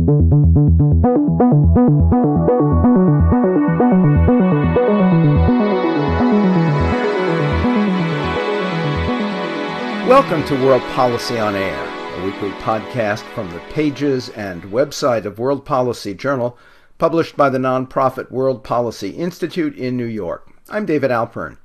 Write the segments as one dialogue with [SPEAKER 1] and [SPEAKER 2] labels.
[SPEAKER 1] Welcome to World Policy on Air, a weekly podcast from the pages and website of World Policy Journal, published by the nonprofit World Policy Institute in New York. I'm David Alpern.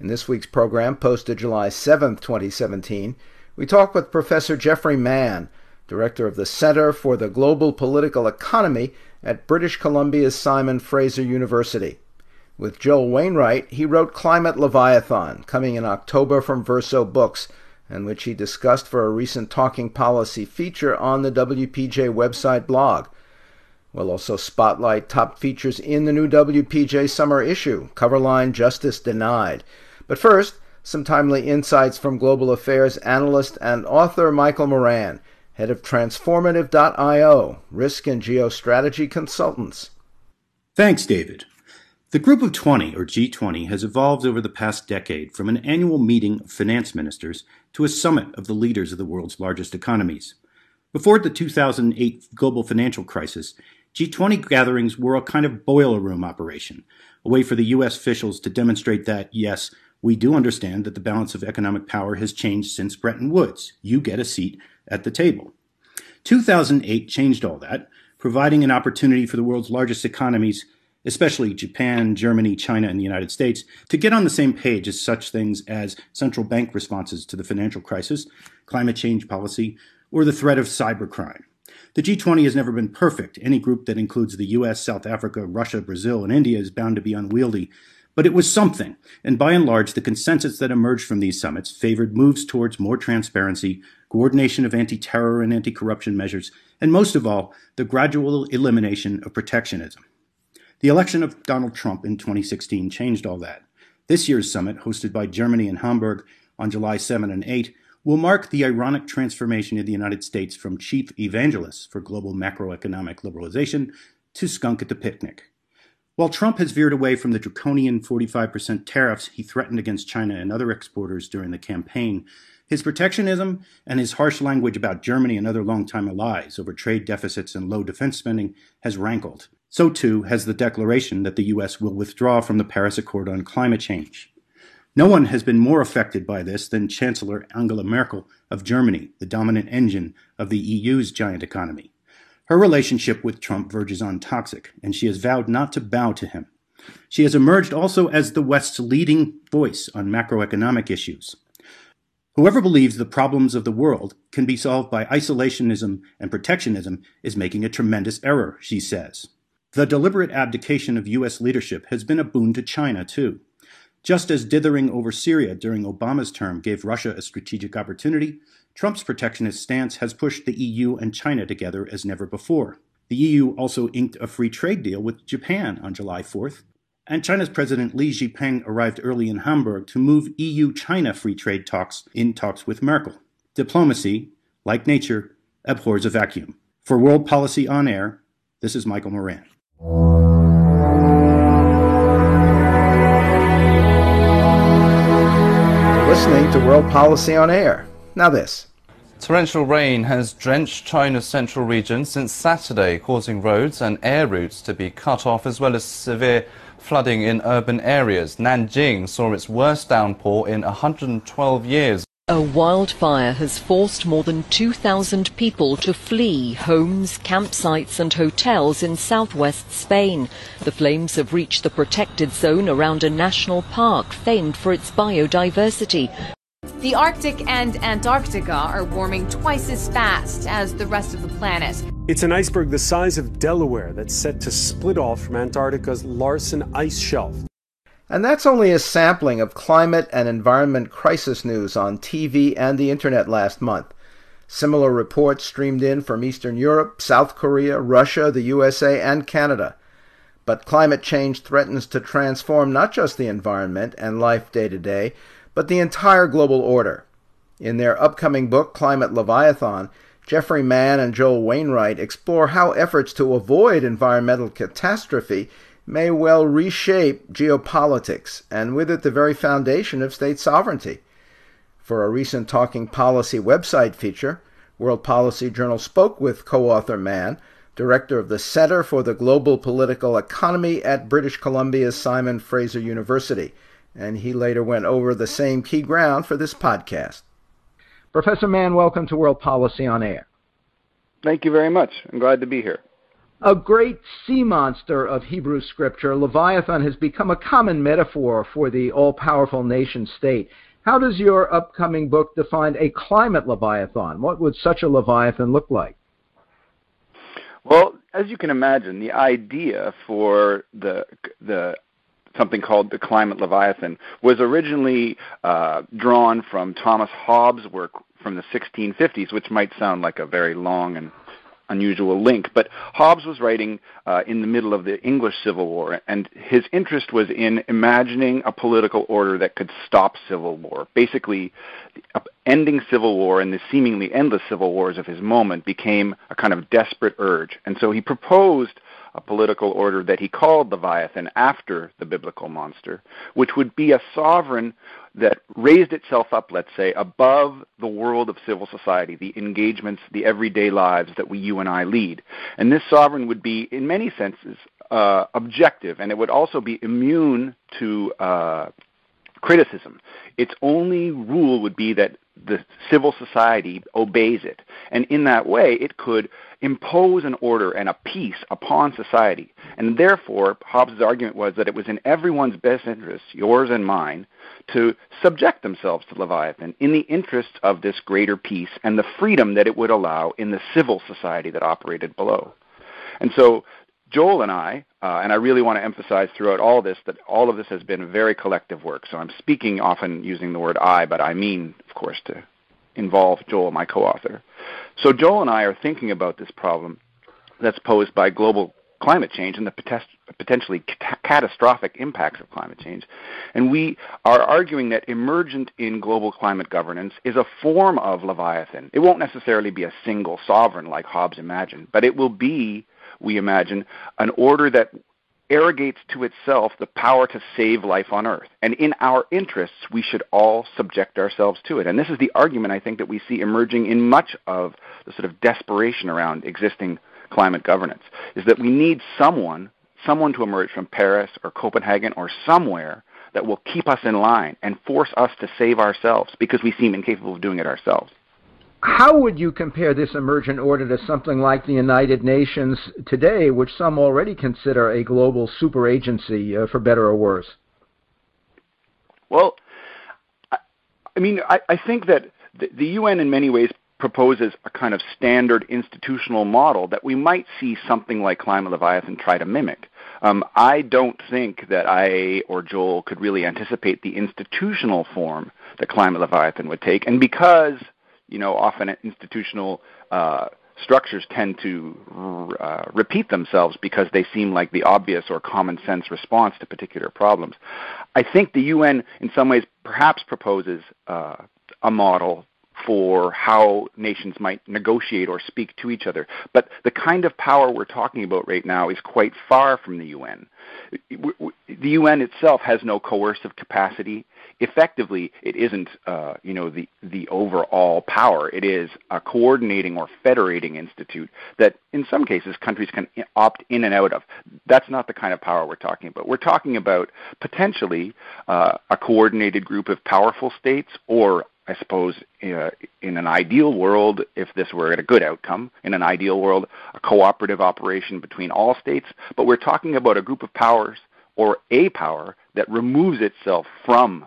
[SPEAKER 1] In this week's program, posted July 7, 2017, we talk with Professor Geoffrey Mann, director of the Center for the Global Political Economy at British Columbia's Simon Fraser University. With Joel Wainwright, he wrote Climate Leviathan, coming in October from Verso Books, and which he discussed for a recent Talking Policy feature on the WPJ website blog. We'll also spotlight top features in the new WPJ summer issue, Coverline Justice Denied. But first, some timely insights from global affairs analyst and author Michael Moran, head of Transformative.io, risk and geostrategy consultants.
[SPEAKER 2] Thanks, David. The Group of 20, or G20, has evolved over the past decade from an annual meeting of finance ministers to a summit of the leaders of the world's largest economies. Before the 2008 global financial crisis, G20 gatherings were a kind of boiler room operation, a way for the U.S. officials to demonstrate that, yes, we do understand that the balance of economic power has changed since Bretton Woods. You get a seat at the table. 2008 changed all that, providing an opportunity for the world's largest economies especially Japan, Germany, China, and the United States, to get on the same page as such things as central bank responses to the financial crisis, climate change policy, or the threat of cybercrime. The G20 has never been perfect. Any group that includes the US, South Africa, Russia, Brazil, and India is bound to be unwieldy. But it was something, and by and large, the consensus that emerged from these summits favored moves towards more transparency, coordination of anti terror and anti corruption measures, and most of all, the gradual elimination of protectionism. The election of Donald Trump in 2016 changed all that. This year's summit, hosted by Germany and Hamburg on July 7 and 8, will mark the ironic transformation of the United States from chief evangelist for global macroeconomic liberalization to skunk at the picnic. While Trump has veered away from the draconian 45% tariffs he threatened against China and other exporters during the campaign, his protectionism and his harsh language about Germany and other longtime allies over trade deficits and low defense spending has rankled. So too has the declaration that the U.S. will withdraw from the Paris Accord on climate change. No one has been more affected by this than Chancellor Angela Merkel of Germany, the dominant engine of the EU's giant economy. Her relationship with Trump verges on toxic, and she has vowed not to bow to him. She has emerged also as the West's leading voice on macroeconomic issues. Whoever believes the problems of the world can be solved by isolationism and protectionism is making a tremendous error, she says. The deliberate abdication of U.S. leadership has been a boon to China, too. Just as dithering over Syria during Obama's term gave Russia a strategic opportunity, Trump's protectionist stance has pushed the EU and China together as never before. The EU also inked a free trade deal with Japan on July 4th, and China's President Xi Jinping arrived early in Hamburg to move EU China free trade talks in talks with Merkel. Diplomacy, like nature, abhors a vacuum. For World Policy on Air, this is Michael Moran.
[SPEAKER 1] listening to World Policy on Air. Now, this.
[SPEAKER 3] Torrential rain has drenched China's central region since Saturday, causing roads and air routes to be cut off, as well as severe flooding in urban areas. Nanjing saw its worst downpour in 112 years.
[SPEAKER 4] A wildfire has forced more than 2,000 people to flee homes, campsites and hotels in southwest Spain. The flames have reached the protected zone around a national park famed for its biodiversity.
[SPEAKER 5] The Arctic and Antarctica are warming twice as fast as the rest of the planet.
[SPEAKER 6] It's an iceberg the size of Delaware that's set to split off from Antarctica's Larsen ice shelf.
[SPEAKER 1] And that's only a sampling of climate and environment crisis news on TV and the internet last month. Similar reports streamed in from Eastern Europe, South Korea, Russia, the USA, and Canada. But climate change threatens to transform not just the environment and life day to day, but the entire global order. In their upcoming book, Climate Leviathan, Geoffrey Mann and Joel Wainwright explore how efforts to avoid environmental catastrophe may well reshape geopolitics and with it the very foundation of state sovereignty. For a recent Talking Policy website feature, World Policy Journal spoke with co author Mann director of the Center for the Global Political Economy at British Columbia's Simon Fraser University. And he later went over the same key ground for this podcast. Professor Mann, welcome to World Policy on Air.
[SPEAKER 7] Thank you very much. I'm glad to be here.
[SPEAKER 1] A great sea monster of Hebrew scripture, Leviathan has become a common metaphor for the all powerful nation state. How does your upcoming book define a climate Leviathan? What would such a Leviathan look like?
[SPEAKER 7] Well, as you can imagine, the idea for the the something called the climate leviathan was originally uh, drawn from Thomas Hobbes' work from the 1650s, which might sound like a very long and unusual link. But Hobbes was writing uh, in the middle of the English Civil War, and his interest was in imagining a political order that could stop civil war. Basically, ending civil war and the seemingly endless civil wars of his moment became a kind of desperate urge. And so he proposed a political order that he called Leviathan after the biblical monster, which would be a sovereign that raised itself up, let's say, above the world of civil society, the engagements, the everyday lives that we, you and I lead. And this sovereign would be, in many senses, uh, objective, and it would also be immune to uh, criticism. Its only rule would be that the civil society obeys it. And in that way, it could impose an order and a peace upon society. And therefore, Hobbes' argument was that it was in everyone's best interest, yours and mine, to subject themselves to Leviathan in the interest of this greater peace and the freedom that it would allow in the civil society that operated below. And so Joel and I, uh, and I really want to emphasize throughout all this that all of this has been very collective work. So I'm speaking often using the word I, but I mean, of course, to involve Joel, my co author. So Joel and I are thinking about this problem that's posed by global climate change and the potentially catastrophic impacts of climate change. And we are arguing that emergent in global climate governance is a form of Leviathan. It won't necessarily be a single sovereign like Hobbes imagined, but it will be we imagine, an order that arrogates to itself the power to save life on earth. And in our interests, we should all subject ourselves to it. And this is the argument I think that we see emerging in much of the sort of desperation around existing climate governance, is that we need someone, someone to emerge from Paris or Copenhagen or somewhere that will keep us in line and force us to save ourselves because we seem incapable of doing it ourselves.
[SPEAKER 1] How would you compare this emergent order to something like the United Nations today, which some already consider a global super agency, uh, for better or worse?
[SPEAKER 7] Well, I, I mean, I, I think that the, the UN in many ways proposes a kind of standard institutional model that we might see something like Climate Leviathan try to mimic. Um, I don't think that I or Joel could really anticipate the institutional form that Climate Leviathan would take, and because you know, often institutional uh, structures tend to uh, repeat themselves because they seem like the obvious or common sense response to particular problems. I think the UN, in some ways, perhaps proposes uh, a model for how nations might negotiate or speak to each other. But the kind of power we're talking about right now is quite far from the UN. The UN itself has no coercive capacity effectively it isn't uh, you know the the overall power. It is a coordinating or federating institute that in some cases countries can opt in and out of. That's not the kind of power we're talking about. We're talking about potentially uh, a coordinated group of powerful states or I suppose uh, in an ideal world, if this were a good outcome, in an ideal world, a cooperative operation between all states. But we're talking about a group of powers or a power that removes itself from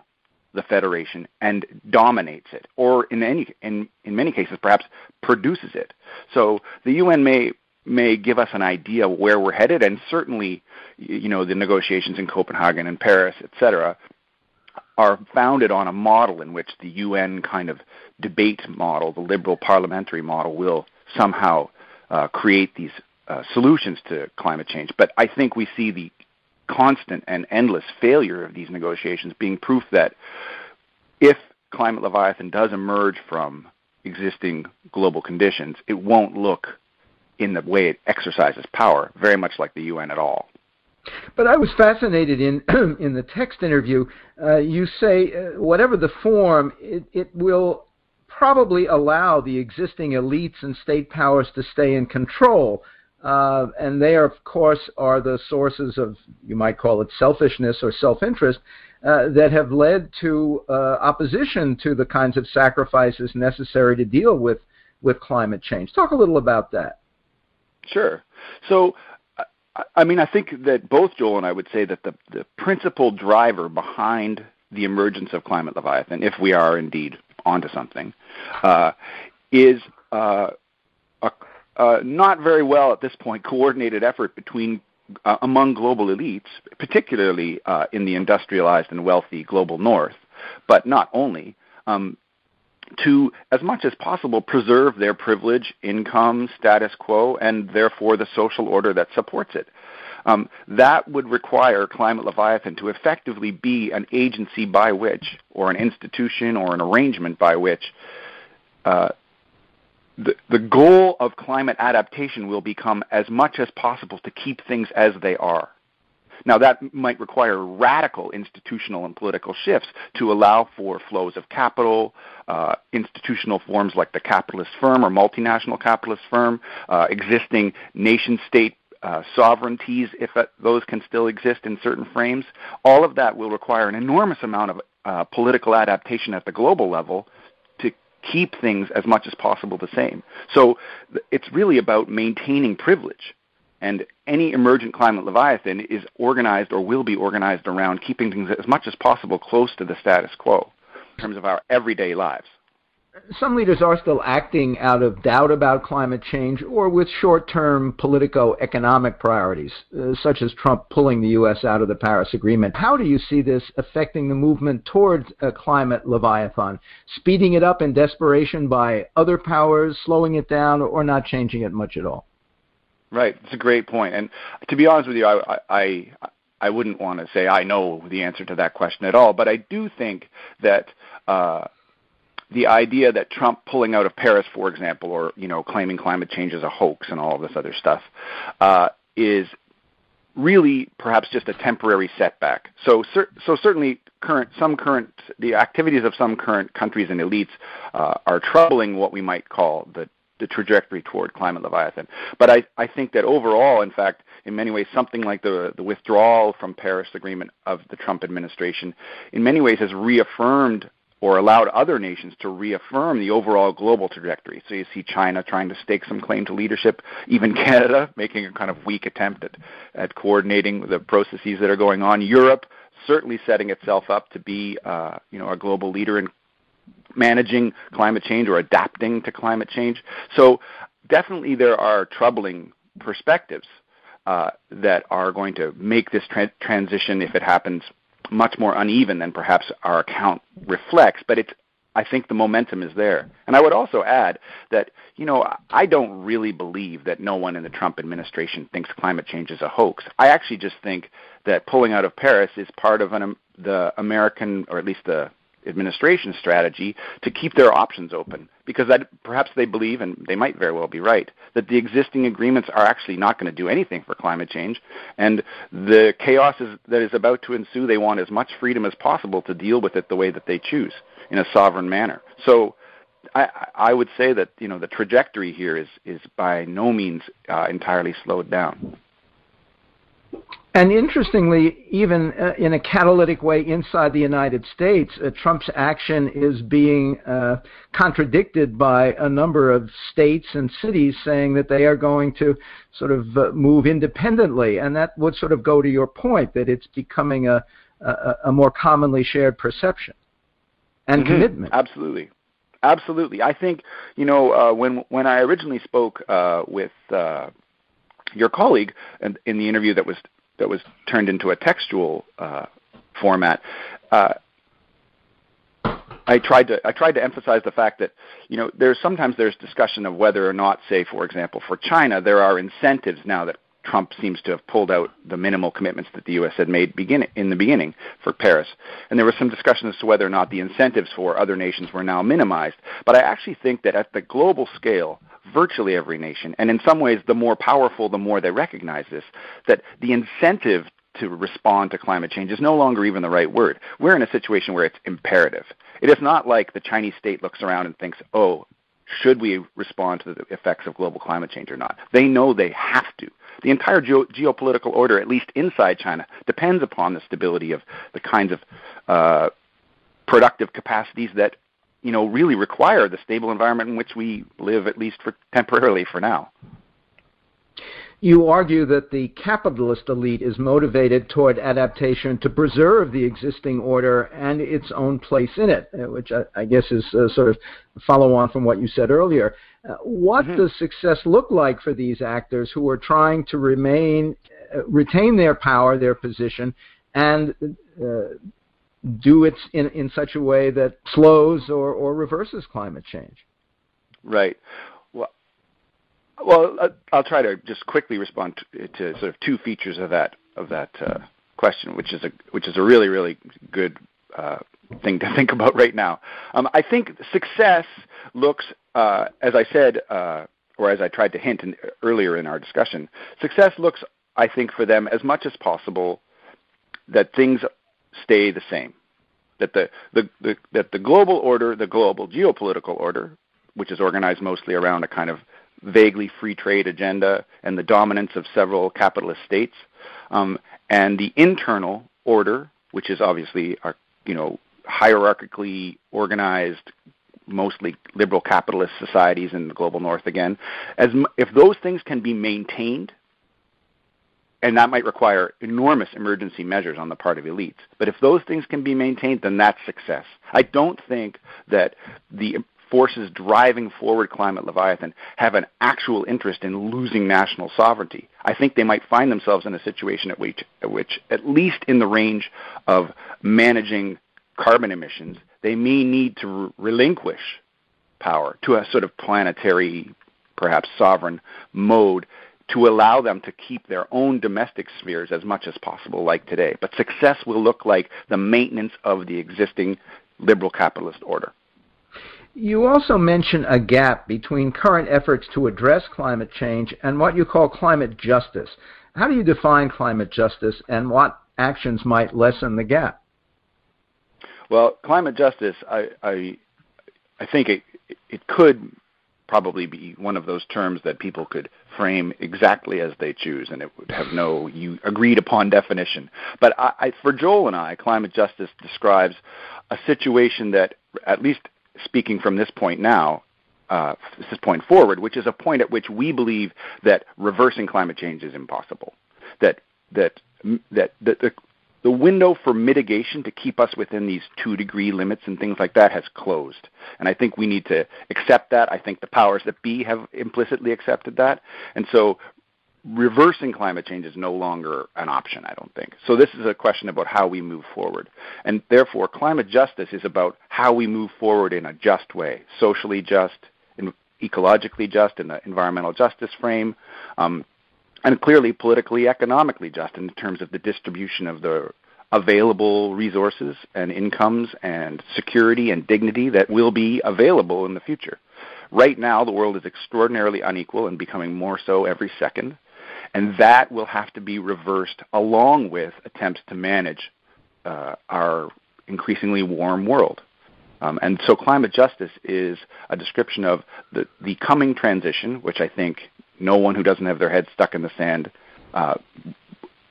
[SPEAKER 7] the federation and dominates it, or in any in in many cases perhaps produces it. So the UN may may give us an idea where we're headed, and certainly, you know, the negotiations in Copenhagen and Paris, etc., are founded on a model in which the UN kind of debate model, the liberal parliamentary model, will somehow uh, create these uh, solutions to climate change. But I think we see the constant and endless failure of these negotiations being proof that if climate leviathan does emerge from existing global conditions, it won't look in the way it exercises power very much like the UN at all.
[SPEAKER 1] But I was fascinated in in the text interview. Uh, you say uh, whatever the form, it, it will probably allow the existing elites and state powers to stay in control.
[SPEAKER 8] Uh, and they are, of course are the sources of you might call it selfishness or self-interest uh, that have led to uh, opposition to the kinds of sacrifices necessary to deal with with climate change. Talk a little about that.
[SPEAKER 7] Sure. So I mean, I think that both Joel and I would say that the, the principal driver behind the emergence of climate leviathan, if we are indeed onto something, uh, is uh, not very well at this point coordinated effort between uh, among global elites, particularly uh, in the industrialized and wealthy global north, but not only, um, to, as much as possible, preserve their privilege, income, status quo, and therefore the social order that supports it. Um, that would require Climate Leviathan to effectively be an agency by which, or an institution or an arrangement by which, uh, the, the goal of climate adaptation will become as much as possible to keep things as they are. Now, that might require radical institutional and political shifts to allow for flows of capital, uh, institutional forms like the capitalist firm or multinational capitalist firm, uh, existing nation state uh, sovereignties, if those can still exist in certain frames. All of that will require an enormous amount of uh, political adaptation at the global level keep things as much as possible the same. So it's really about maintaining privilege. And any emergent climate leviathan is organized or will be organized around keeping things as much as possible close to the status quo in terms of our everyday lives
[SPEAKER 8] some leaders are still acting out of doubt about climate change or with short-term politico-economic priorities, uh, such as Trump pulling the U.S. out of the Paris Agreement. How do you see this affecting the movement towards a climate leviathan? Speeding it up in desperation by other powers, slowing it down, or not changing it much at all?
[SPEAKER 7] Right, it's a great point. And to be honest with you, I, I, I wouldn't want to say I know the answer to that question at all, but I do think that uh, the idea that Trump pulling out of Paris, for example, or you know claiming climate change is a hoax and all of this other stuff, uh, is really perhaps just a temporary setback. So, cer- so certainly, current some current the activities of some current countries and elites uh, are troubling what we might call the the trajectory toward climate leviathan. But I, I think that overall, in fact, in many ways, something like the, the withdrawal from Paris Agreement of the Trump administration, in many ways, has reaffirmed or allowed other nations to reaffirm the overall global trajectory. So you see China trying to stake some claim to leadership, even Canada making a kind of weak attempt at, at coordinating the processes that are going on. Europe certainly setting itself up to be uh, you know a global leader in managing climate change or adapting to climate change. So definitely there are troubling perspectives uh, that are going to make this tra- transition, if it happens much more uneven than perhaps our account reflects, but it's I think the momentum is there. And I would also add that, you know, I don't really believe that no one in the Trump administration thinks climate change is a hoax. I actually just think that pulling out of Paris is part of an, the American, or at least the administration strategy to keep their options open because that, perhaps they believe, and they might very well be right, that the existing agreements are actually not going to do anything for climate change, and the chaos is, that is about to ensue, they want as much freedom as possible to deal with it the way that they choose in a sovereign manner. So. I, I would say that you know the trajectory here is is by no means uh, entirely slowed down.
[SPEAKER 8] And interestingly, even uh, in a catalytic way inside the United States, uh, Trump's action is being uh, contradicted by a number of states and cities saying that they are going to sort of uh, move independently. And that would sort of go to your point that it's becoming a, a, a more commonly shared perception and
[SPEAKER 7] mm-hmm.
[SPEAKER 8] commitment.
[SPEAKER 7] Absolutely. Absolutely. I think, you know, uh, when, when I originally spoke uh, with your colleague in, in the interview that was that was turned into a textual uh, format. Uh, I tried to I tried to emphasize the fact that you know there's sometimes there's discussion of whether or not, say for example, for China there are incentives now that Trump seems to have pulled out the minimal commitments that the U.S. had made begin, in the beginning for Paris. And there was some discussion as to whether or not the incentives for other nations were now minimized. But I actually think that at the global scale, virtually every nation, and in some ways, the more powerful, the more they recognize this, that the incentive to respond to climate change is no longer even the right word. We're in a situation where it's imperative. It is not like the Chinese state looks around and thinks, oh, should we respond to the effects of global climate change or not. They know they have to. The entire geo- geopolitical order, at least inside China, depends upon the stability of the kinds of uh, productive capacities that you know really require the stable environment in which we live, at least for temporarily for now.
[SPEAKER 1] You argue that the capitalist elite is motivated toward adaptation to preserve the existing order and its own place in it, uh, which I, I guess is uh, sort of follow on from what you said earlier. Uh, what mm-hmm. does success look like for these actors who are trying to remain, uh, retain their power, their position, and uh, do it in, in such a way that slows or, or reverses climate change?
[SPEAKER 7] Right. Well, uh, I'll try to just quickly respond to, sort of two features of that of that uh, question, which is a which is a really really good uh, thing to think about right now. Um, I think success looks, uh, as I said, uh, or as I tried to hint in, earlier in our discussion, success looks, I think, for them as much as possible that things stay the same, that the, the, the that the global order, the global geopolitical order, which is organized mostly around a kind of vaguely free trade agenda and the dominance of several capitalist states, um, and the internal order, which is obviously our, you know hierarchically organized, mostly liberal capitalist societies in the global north again, as if those things can be maintained. And that might require enormous emergency measures on the part of elites. But if those things can be maintained, then that's success. I don't think that the forces driving forward climate leviathan have an actual interest in losing national sovereignty. I think they might find themselves in a situation at which, at which, at least in the range of managing carbon emissions, they may need to re- relinquish power to a sort of planetary, perhaps sovereign mode to allow them to keep their own domestic spheres as much as possible, like today. But success will look like the maintenance of the existing liberal capitalist order.
[SPEAKER 1] You also mention a gap between current efforts to address climate change and what you call climate justice. How do you define climate justice and what actions might lessen the gap?
[SPEAKER 7] Well, climate justice, I, I, I think it, it could probably be one of those terms that people could frame exactly as they choose, and it would have no agreed upon definition. But I, I, for Joel and I, climate justice describes a situation that, at least speaking from this point now, uh, this point forward, which is a point at which we believe that reversing climate change is impossible. That that that, that the the window for mitigation to keep us within these two degree limits and things like that has closed. And I think we need to accept that. I think the powers that be have implicitly accepted that. And so reversing climate change is no longer an option, I don't think. So this is a question about how we move forward. And therefore, climate justice is about how we move forward in a just way, socially just, ecologically just, in the environmental justice frame, um, and clearly politically, economically just in terms of the distribution of the available resources and incomes and security and dignity that will be available in the future. Right now, the world is extraordinarily unequal and becoming more so every second. And that will have to be reversed along with attempts to manage uh, our increasingly warm world. Um, and so climate justice is a description of the, the coming transition, which I think no one who doesn't have their head stuck in the sand uh,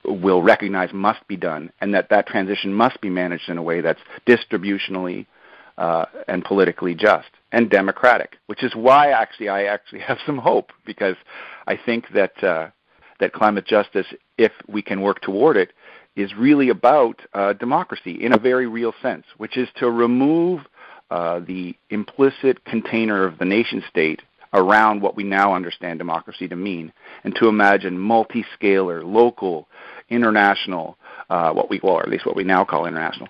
[SPEAKER 7] will recognize must be done, and that that transition must be managed in a way that's distributionally uh, and politically just and democratic. Which is why actually I actually have some hope because I think that uh, that climate justice, if we can work toward it, is really about uh, democracy in a very real sense, which is to remove uh, the implicit container of the nation state around what we now understand democracy to mean, and to imagine multi-scalar, local, international, uh, what we well, or at least what we now call international,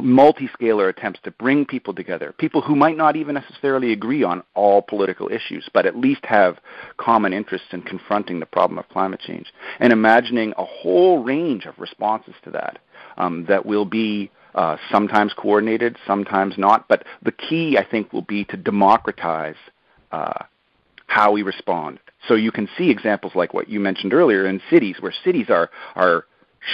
[SPEAKER 7] multi-scalar attempts to bring people together, people who might not even necessarily agree on all political issues, but at least have common interests in confronting the problem of climate change, and imagining a whole range of responses to that um, that will be uh, sometimes coordinated, sometimes not. But the key, I think, will be to democratize uh, how we respond. So you can see examples like what you mentioned earlier in cities, where cities are are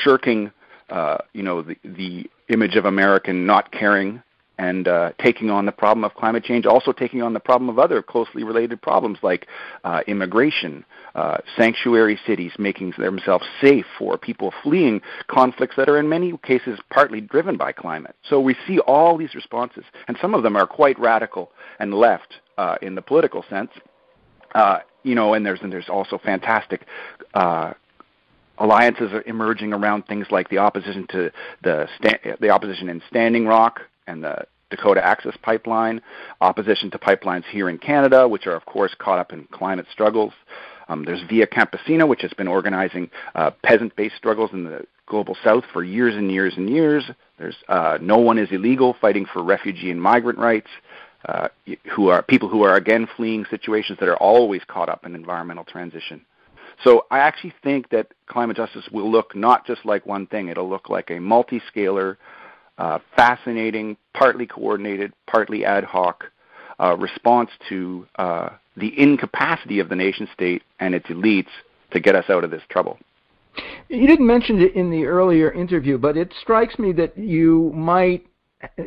[SPEAKER 7] shirking, uh, you know, the the image of American not caring and uh, taking on the problem of climate change, also taking on the problem of other closely related problems like uh, immigration, uh, sanctuary cities making themselves safe for people fleeing conflicts that are in many cases partly driven by climate. So we see all these responses, and some of them are quite radical and left uh, in the political sense. Uh, you know, and there's and there's also fantastic uh, alliances are emerging around things like the opposition to the the opposition in Standing Rock and the Dakota Access Pipeline, opposition to pipelines here in Canada, which are of course caught up in climate struggles. Um, there's Via Campesina, which has been organizing uh, peasant-based struggles in the global south for years and years and years. There's uh, No One Is Illegal, fighting for refugee and migrant rights, uh, who are people who are again fleeing situations that are always caught up in environmental transition. So I actually think that climate justice will look not just like one thing. It'll look like a multi-scalar, uh, fascinating, partly coordinated, partly ad hoc uh, response to uh, the incapacity of the nation state and its elites to get us out of this trouble.
[SPEAKER 1] You didn't mention it in the earlier interview, but it strikes me that you might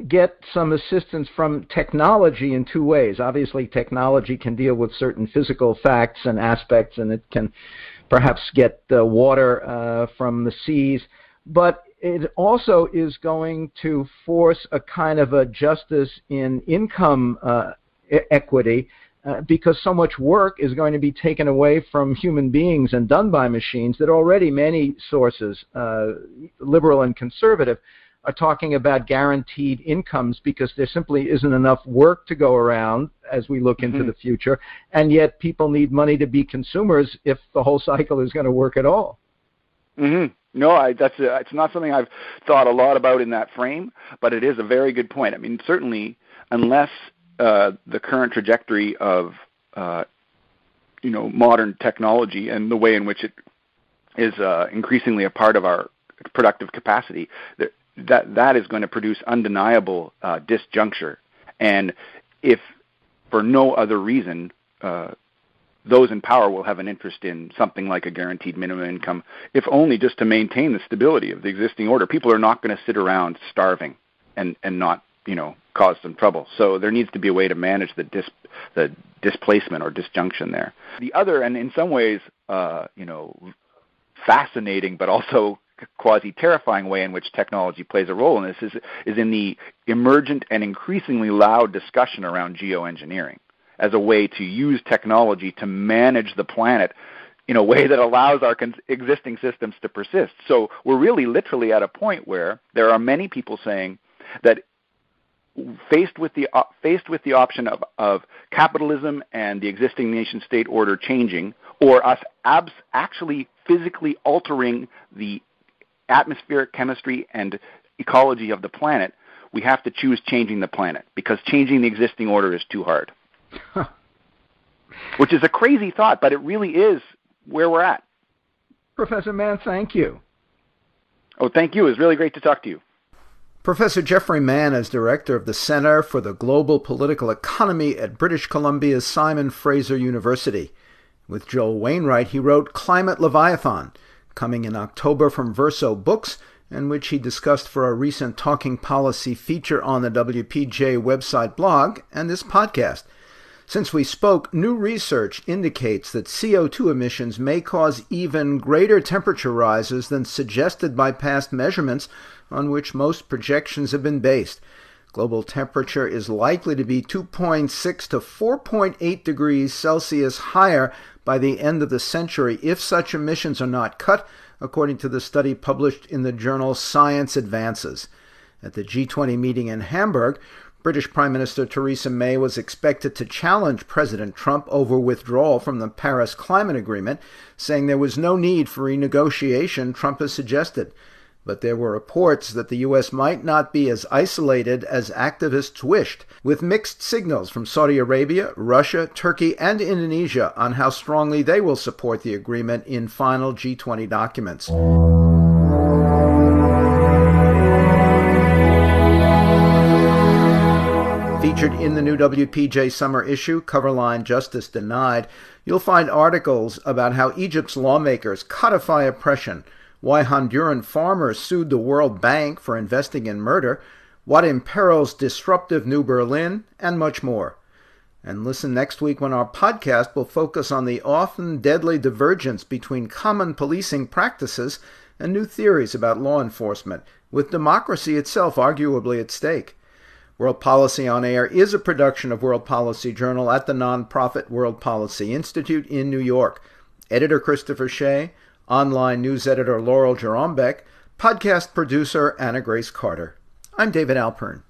[SPEAKER 1] get some assistance from technology in two ways. Obviously, technology can deal with certain physical facts and aspects, and it can perhaps get the water uh, from the seas. But it also is going to force a kind of a justice in income uh, equity uh, because so much work is going to be taken away from human beings and done by machines that already many sources, uh, liberal and conservative, are talking about guaranteed incomes because there simply isn't enough work to go around as we look into mm-hmm. the future, and yet people need money to be consumers if the whole cycle is going to work at all.
[SPEAKER 7] Mm-hmm. No, I, that's a, it's not something I've thought a lot about in that frame, but it is a very good point. I mean, certainly, unless uh, the current trajectory of uh, you know modern technology and the way in which it is uh, increasingly a part of our productive capacity, that that that is going to produce undeniable uh, disjuncture. And if for no other reason, uh, those in power will have an interest in something like a guaranteed minimum income, if only just to maintain the stability of the existing order. People are not going to sit around starving and and not you know cause some trouble. So there needs to be a way to manage the dis the displacement or disjunction there. The other, and in some ways, uh, you know, fascinating but also quasi terrifying way in which technology plays a role in this is is in the emergent and increasingly loud discussion around geoengineering as a way to use technology to manage the planet in a way that allows our existing systems to persist. So we're really literally at a point where there are many people saying that faced with the faced with the option of, of capitalism and the existing nation state order changing or us abs- actually physically altering the atmospheric chemistry and ecology of the planet, we have to choose changing the planet because changing the existing order is too hard. Which is a crazy thought, but it really is where we're at.
[SPEAKER 1] Professor Mann, thank you.
[SPEAKER 7] Oh, thank you. It was really great to talk to you.
[SPEAKER 1] Professor Geoffrey Mann is director of the Center for the Global Political Economy at British Columbia's Simon Fraser University. With Joel Wainwright, he wrote Climate Leviathan coming in October from Verso Books, and which he discussed for a recent Talking Policy feature on the WPJ website blog and this podcast. Since we spoke, new research indicates that CO2 emissions may cause even greater temperature rises than suggested by past measurements on which most projections have been based. Global temperature is likely to be 2.6 to 4.8 degrees Celsius higher by the end of the century if such emissions are not cut, according to the study published in the journal Science Advances. At the G20 meeting in Hamburg, British Prime Minister Theresa May was expected to challenge President Trump over withdrawal from the Paris Climate Agreement, saying there was no need for renegotiation, Trump has suggested. But there were reports that the U.S. might not be as isolated as activists wished, with mixed signals from Saudi Arabia, Russia, Turkey, and Indonesia on how strongly they will support the agreement in final G20 documents. Featured in the new WPJ summer issue, Coverline Justice Denied, you'll find articles about how Egypt's lawmakers codify oppression why Honduran farmers sued the World Bank for investing in murder, what imperils disruptive New Berlin, and much more. And listen next week when our podcast will focus on the often deadly divergence between common policing practices and new theories about law enforcement, with democracy itself arguably at stake. World Policy on Air is a production of World Policy Journal at the nonprofit World Policy Institute in New York. Editor Christopher Shea, online news editor Laurel Jerombeck, podcast producer Anna Grace Carter. I'm David Alpern.